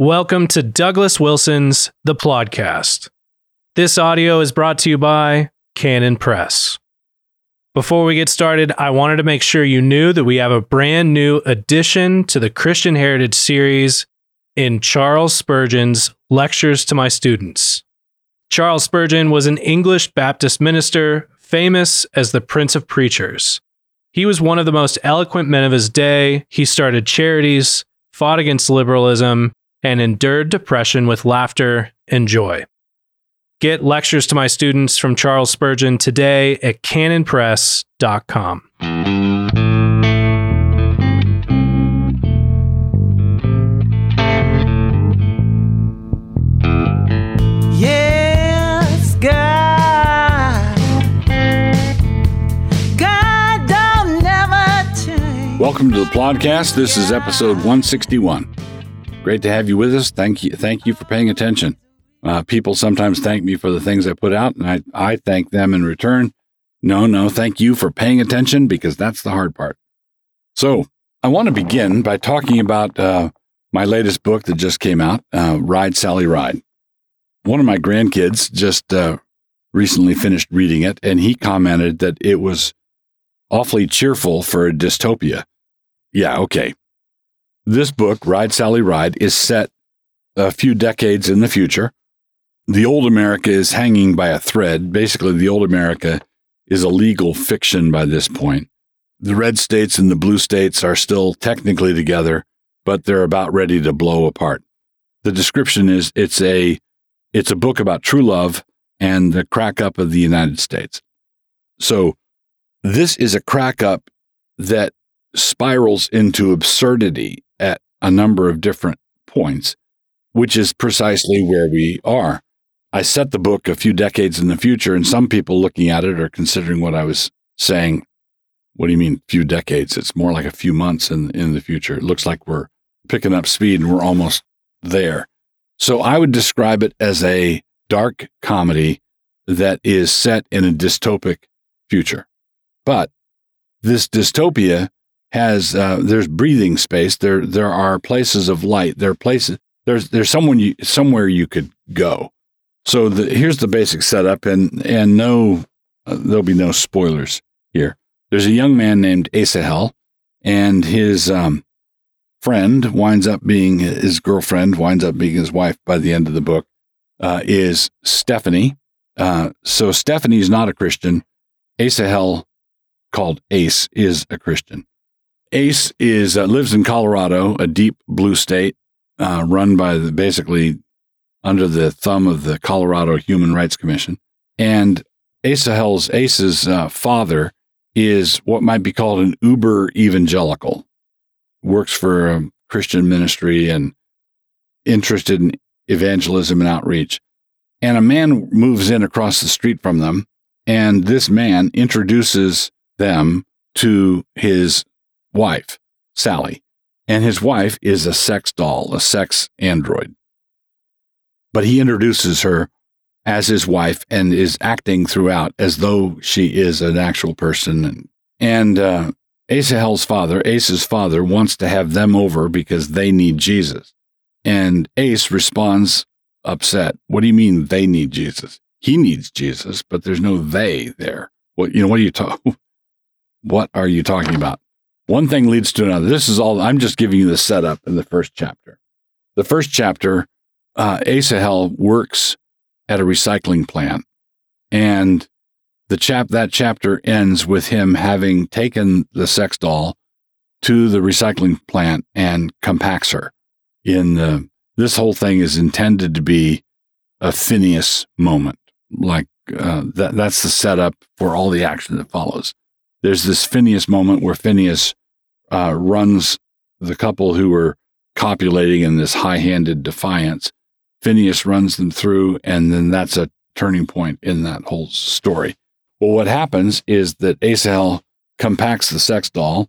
Welcome to Douglas Wilson's The Podcast. This audio is brought to you by Canon Press. Before we get started, I wanted to make sure you knew that we have a brand new addition to the Christian Heritage series in Charles Spurgeon's Lectures to My Students. Charles Spurgeon was an English Baptist minister famous as the Prince of Preachers. He was one of the most eloquent men of his day. He started charities, fought against liberalism, and endured depression with laughter and joy. Get lectures to my students from Charles Spurgeon today at canonpress.com. Yes, God. God don't never change. Welcome to the podcast. This is episode 161. Great to have you with us. Thank you. Thank you for paying attention. Uh, people sometimes thank me for the things I put out, and I, I thank them in return. No, no, thank you for paying attention because that's the hard part. So, I want to begin by talking about uh, my latest book that just came out, uh, Ride Sally Ride. One of my grandkids just uh, recently finished reading it, and he commented that it was awfully cheerful for a dystopia. Yeah, okay. This book, Ride Sally Ride, is set a few decades in the future. The old America is hanging by a thread. Basically, the old America is a legal fiction by this point. The red states and the blue states are still technically together, but they're about ready to blow apart. The description is it's a it's a book about true love and the crack up of the United States. So this is a crack up that spirals into absurdity a number of different points, which is precisely where we are. I set the book a few decades in the future, and some people looking at it are considering what I was saying. What do you mean, few decades? It's more like a few months in, in the future. It looks like we're picking up speed and we're almost there. So I would describe it as a dark comedy that is set in a dystopic future. But this dystopia has uh, there's breathing space. There there are places of light. There are places there's there's someone you somewhere you could go. So the, here's the basic setup, and and no uh, there'll be no spoilers here. There's a young man named Asahel, and his um, friend winds up being his girlfriend, winds up being his wife by the end of the book, uh, is Stephanie. Uh, so Stephanie's not a Christian. Asahel, called Ace, is a Christian. Ace is uh, lives in Colorado, a deep blue state, uh, run by the, basically under the thumb of the Colorado Human Rights Commission. And Asahel's Ace's uh, father is what might be called an uber evangelical works for a Christian ministry and interested in evangelism and outreach. And a man moves in across the street from them, and this man introduces them to his wife, Sally. And his wife is a sex doll, a sex android. But he introduces her as his wife and is acting throughout as though she is an actual person. And, uh, Asahel's father, Ace's father, wants to have them over because they need Jesus. And Ace responds upset. What do you mean they need Jesus? He needs Jesus, but there's no they there. What you know? What are you talking? What are you talking about? One thing leads to another. This is all. I'm just giving you the setup in the first chapter. The first chapter, uh, Asahel works at a recycling plant, and the chap that chapter ends with him having taken the sex doll to the recycling plant and compacts her in the this whole thing is intended to be a Phineas moment like uh, that that's the setup for all the action that follows there's this Phineas moment where Phineas uh, runs the couple who are copulating in this high-handed defiance Phineas runs them through and then that's a turning point in that whole story well, what happens is that Asahel compacts the sex doll,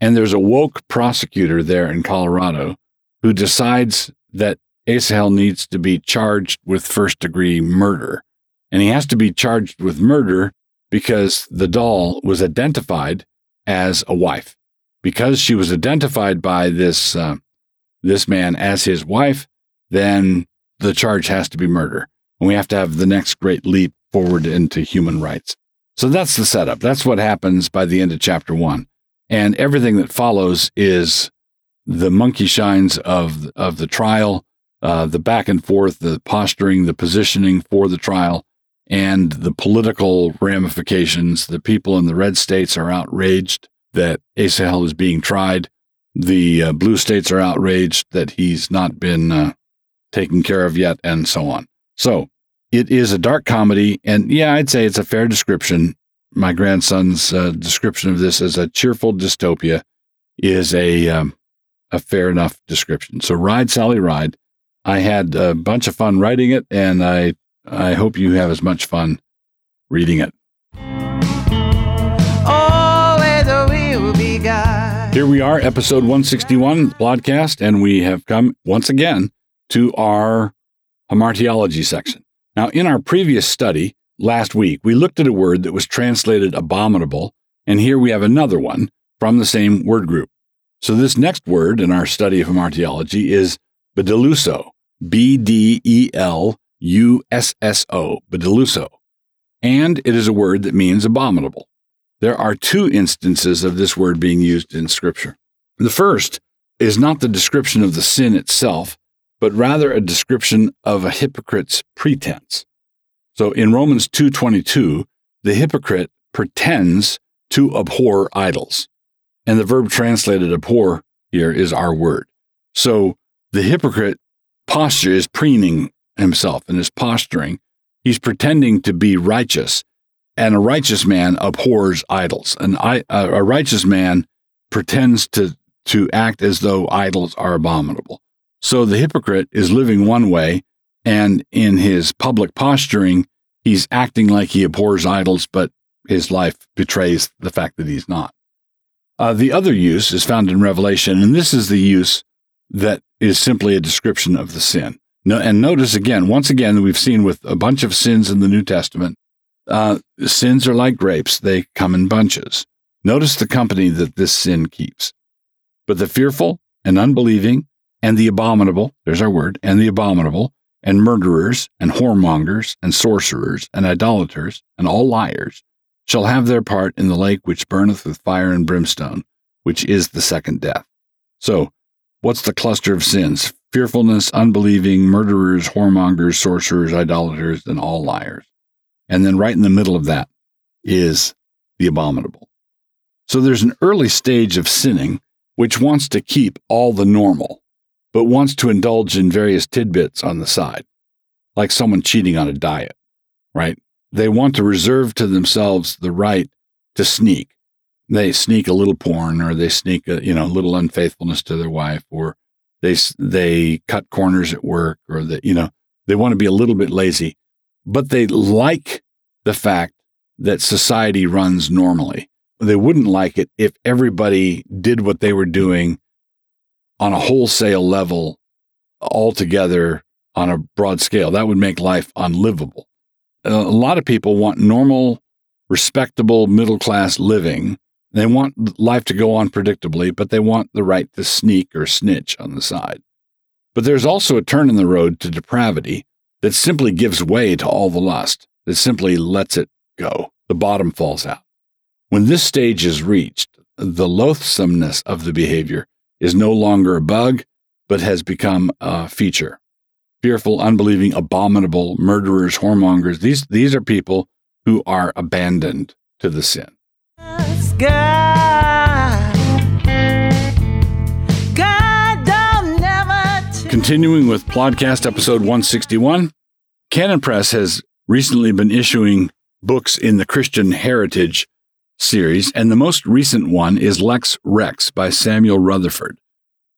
and there's a woke prosecutor there in Colorado who decides that Asahel needs to be charged with first degree murder. And he has to be charged with murder because the doll was identified as a wife. Because she was identified by this, uh, this man as his wife, then the charge has to be murder. And we have to have the next great leap forward into human rights. So that's the setup. That's what happens by the end of chapter one. And everything that follows is the monkey shines of, of the trial, uh, the back and forth, the posturing, the positioning for the trial, and the political ramifications. The people in the red states are outraged that Asahel is being tried. The uh, blue states are outraged that he's not been uh, taken care of yet, and so on. So it is a dark comedy, and yeah, I'd say it's a fair description. My grandson's uh, description of this as a cheerful dystopia is a um, a fair enough description. So ride, Sally, ride. I had a bunch of fun writing it, and I I hope you have as much fun reading it. Here we are, episode 161 podcast, and we have come once again to our hamartiology section. Now, in our previous study last week, we looked at a word that was translated abominable, and here we have another one from the same word group. So, this next word in our study of hamartiology is bedeluso, B D E L U S S O, bedeluso. And it is a word that means abominable. There are two instances of this word being used in Scripture. The first is not the description of the sin itself, but rather a description of a hypocrite's pretense. So in Romans 2:22, the hypocrite pretends to abhor idols. And the verb translated abhor here is our word. So the hypocrite posture is preening himself and is posturing. He's pretending to be righteous. And a righteous man abhors idols. And a righteous man pretends to, to act as though idols are abominable. So the hypocrite is living one way, and in his public posturing, he's acting like he abhors idols, but his life betrays the fact that he's not. Uh, the other use is found in Revelation, and this is the use that is simply a description of the sin. No, and notice again, once again, we've seen with a bunch of sins in the New Testament, uh, sins are like grapes, they come in bunches. Notice the company that this sin keeps. But the fearful and unbelieving and the abominable, there's our word, and the abominable, and murderers, and whoremongers, and sorcerers, and idolaters, and all liars shall have their part in the lake which burneth with fire and brimstone, which is the second death. So, what's the cluster of sins? Fearfulness, unbelieving, murderers, whoremongers, sorcerers, idolaters, and all liars. And then right in the middle of that is the abominable. So there's an early stage of sinning which wants to keep all the normal, but wants to indulge in various tidbits on the side, like someone cheating on a diet, right? They want to reserve to themselves the right to sneak. They sneak a little porn or they sneak a, you know, a little unfaithfulness to their wife or they, they cut corners at work or that, you know, they want to be a little bit lazy, but they like the fact that society runs normally. They wouldn't like it if everybody did what they were doing on a wholesale level altogether on a broad scale. That would make life unlivable a lot of people want normal, respectable, middle class living. They want life to go on predictably, but they want the right to sneak or snitch on the side. But there's also a turn in the road to depravity that simply gives way to all the lust, that simply lets it go. The bottom falls out. When this stage is reached, the loathsomeness of the behavior is no longer a bug, but has become a feature fearful, unbelieving, abominable, murderers, whoremongers. These, these are people who are abandoned to the sin. Continuing with podcast episode 161, Canon Press has recently been issuing books in the Christian Heritage series, and the most recent one is Lex Rex by Samuel Rutherford.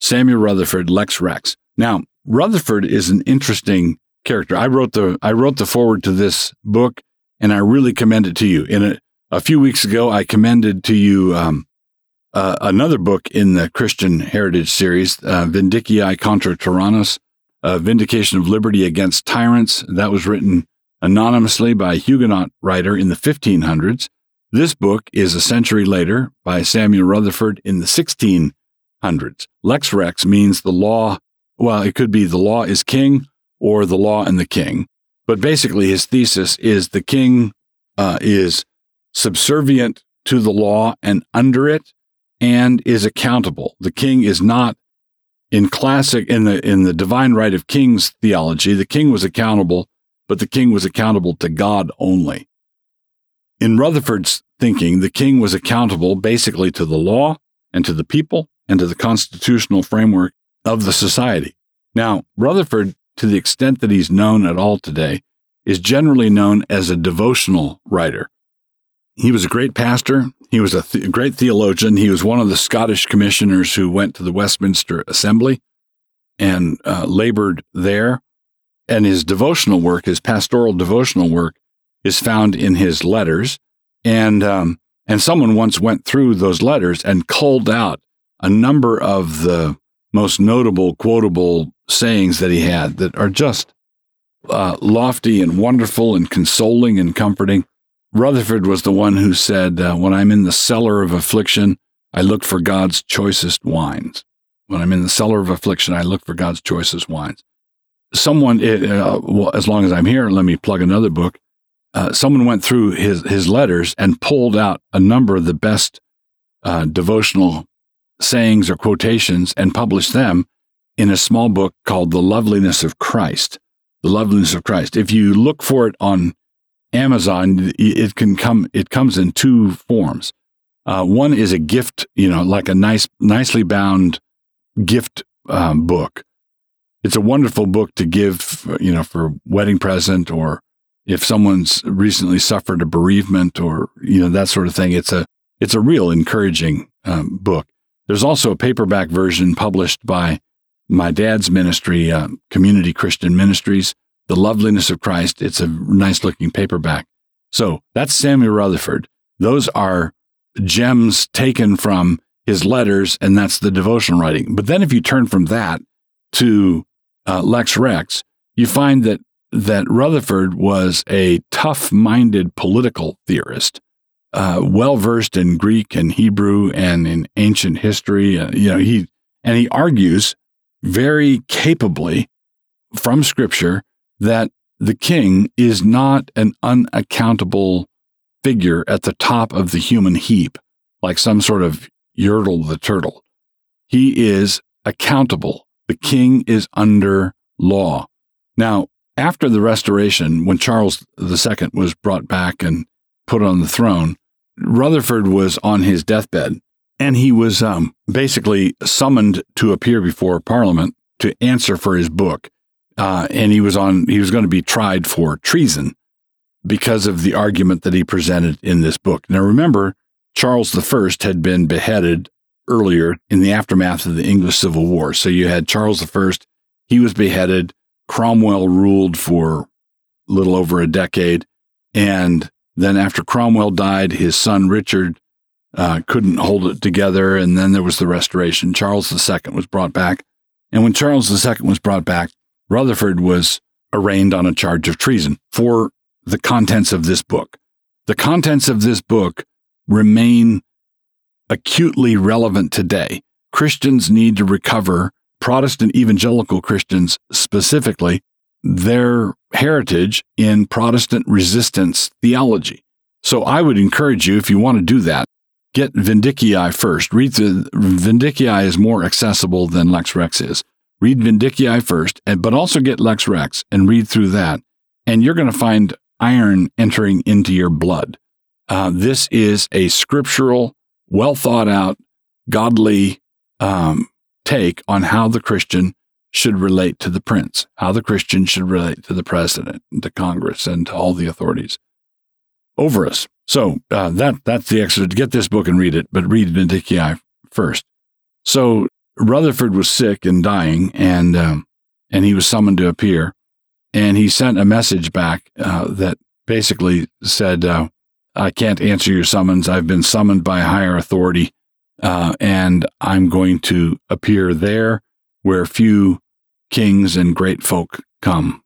Samuel Rutherford, Lex Rex. Now, Rutherford is an interesting character. I wrote the I wrote the foreword to this book, and I really commend it to you. In a, a few weeks ago, I commended to you um, uh, another book in the Christian Heritage series, uh, Vindiciae contra Tyrannos, uh, Vindication of Liberty Against Tyrants. That was written anonymously by a Huguenot writer in the 1500s. This book is a century later by Samuel Rutherford in the 1600s. Lex Rex means the law well, it could be the law is king or the law and the king. But basically, his thesis is the king uh, is subservient to the law and under it and is accountable. The king is not in classic in the in the divine right of kings theology, the king was accountable, but the king was accountable to God only. In Rutherford's thinking, the king was accountable basically to the law and to the people and to the constitutional framework of the society. Now, Rutherford, to the extent that he's known at all today, is generally known as a devotional writer. He was a great pastor. He was a th- great theologian. He was one of the Scottish commissioners who went to the Westminster Assembly and uh, labored there. And his devotional work, his pastoral devotional work, is found in his letters. And um, and someone once went through those letters and culled out a number of the most notable, quotable sayings that he had that are just uh, lofty and wonderful and consoling and comforting. Rutherford was the one who said, uh, When I'm in the cellar of affliction, I look for God's choicest wines. When I'm in the cellar of affliction, I look for God's choicest wines. Someone, uh, well, as long as I'm here, let me plug another book. Uh, someone went through his, his letters and pulled out a number of the best uh, devotional sayings or quotations and published them in a small book called The Loveliness of Christ. The Loveliness of Christ. If you look for it on Amazon, it can come. It comes in two forms. Uh, one is a gift, you know, like a nice, nicely bound gift um, book. It's a wonderful book to give, you know, for wedding present or if someone's recently suffered a bereavement or you know that sort of thing. It's a it's a real encouraging um, book. There's also a paperback version published by my dad's ministry, uh, Community Christian Ministries. The Loveliness of Christ. It's a nice looking paperback. So that's Samuel Rutherford. Those are gems taken from his letters, and that's the devotional writing. But then if you turn from that to uh, Lex Rex, you find that that Rutherford was a tough-minded political theorist, uh, well versed in Greek and Hebrew and in ancient history. Uh, you know, he and he argues very capably from Scripture that the king is not an unaccountable figure at the top of the human heap, like some sort of Yertle the turtle. He is accountable. The king is under law. Now, after the restoration, when Charles II was brought back and put on the throne, Rutherford was on his deathbed and he was um, basically summoned to appear before Parliament to answer for his book uh, and he was on he was going to be tried for treason because of the argument that he presented in this book. Now remember, Charles I had been beheaded earlier in the aftermath of the English Civil War. So you had Charles I, he was beheaded. Cromwell ruled for a little over a decade, and then after Cromwell died, his son Richard uh, couldn't hold it together, and then there was the Restoration. Charles II was brought back, and when Charles II was brought back, Rutherford was arraigned on a charge of treason for the contents of this book. The contents of this book remain acutely relevant today. Christians need to recover, Protestant evangelical Christians specifically, their heritage in Protestant resistance theology. So I would encourage you, if you want to do that, get Vindiciae first. Read the Vindiciae is more accessible than Lex Rex is read Vindiciae first, and, but also get Lex Rex and read through that. And you're going to find iron entering into your blood. Uh, this is a scriptural, well thought out, godly um, take on how the Christian should relate to the prince, how the Christian should relate to the president, and to Congress, and to all the authorities over us. So uh, that that's the extra. Get this book and read it, but read Vindiciae first. So Rutherford was sick and dying, and um, and he was summoned to appear, and he sent a message back uh, that basically said, uh, "I can't answer your summons. I've been summoned by a higher authority, uh, and I'm going to appear there where few kings and great folk come."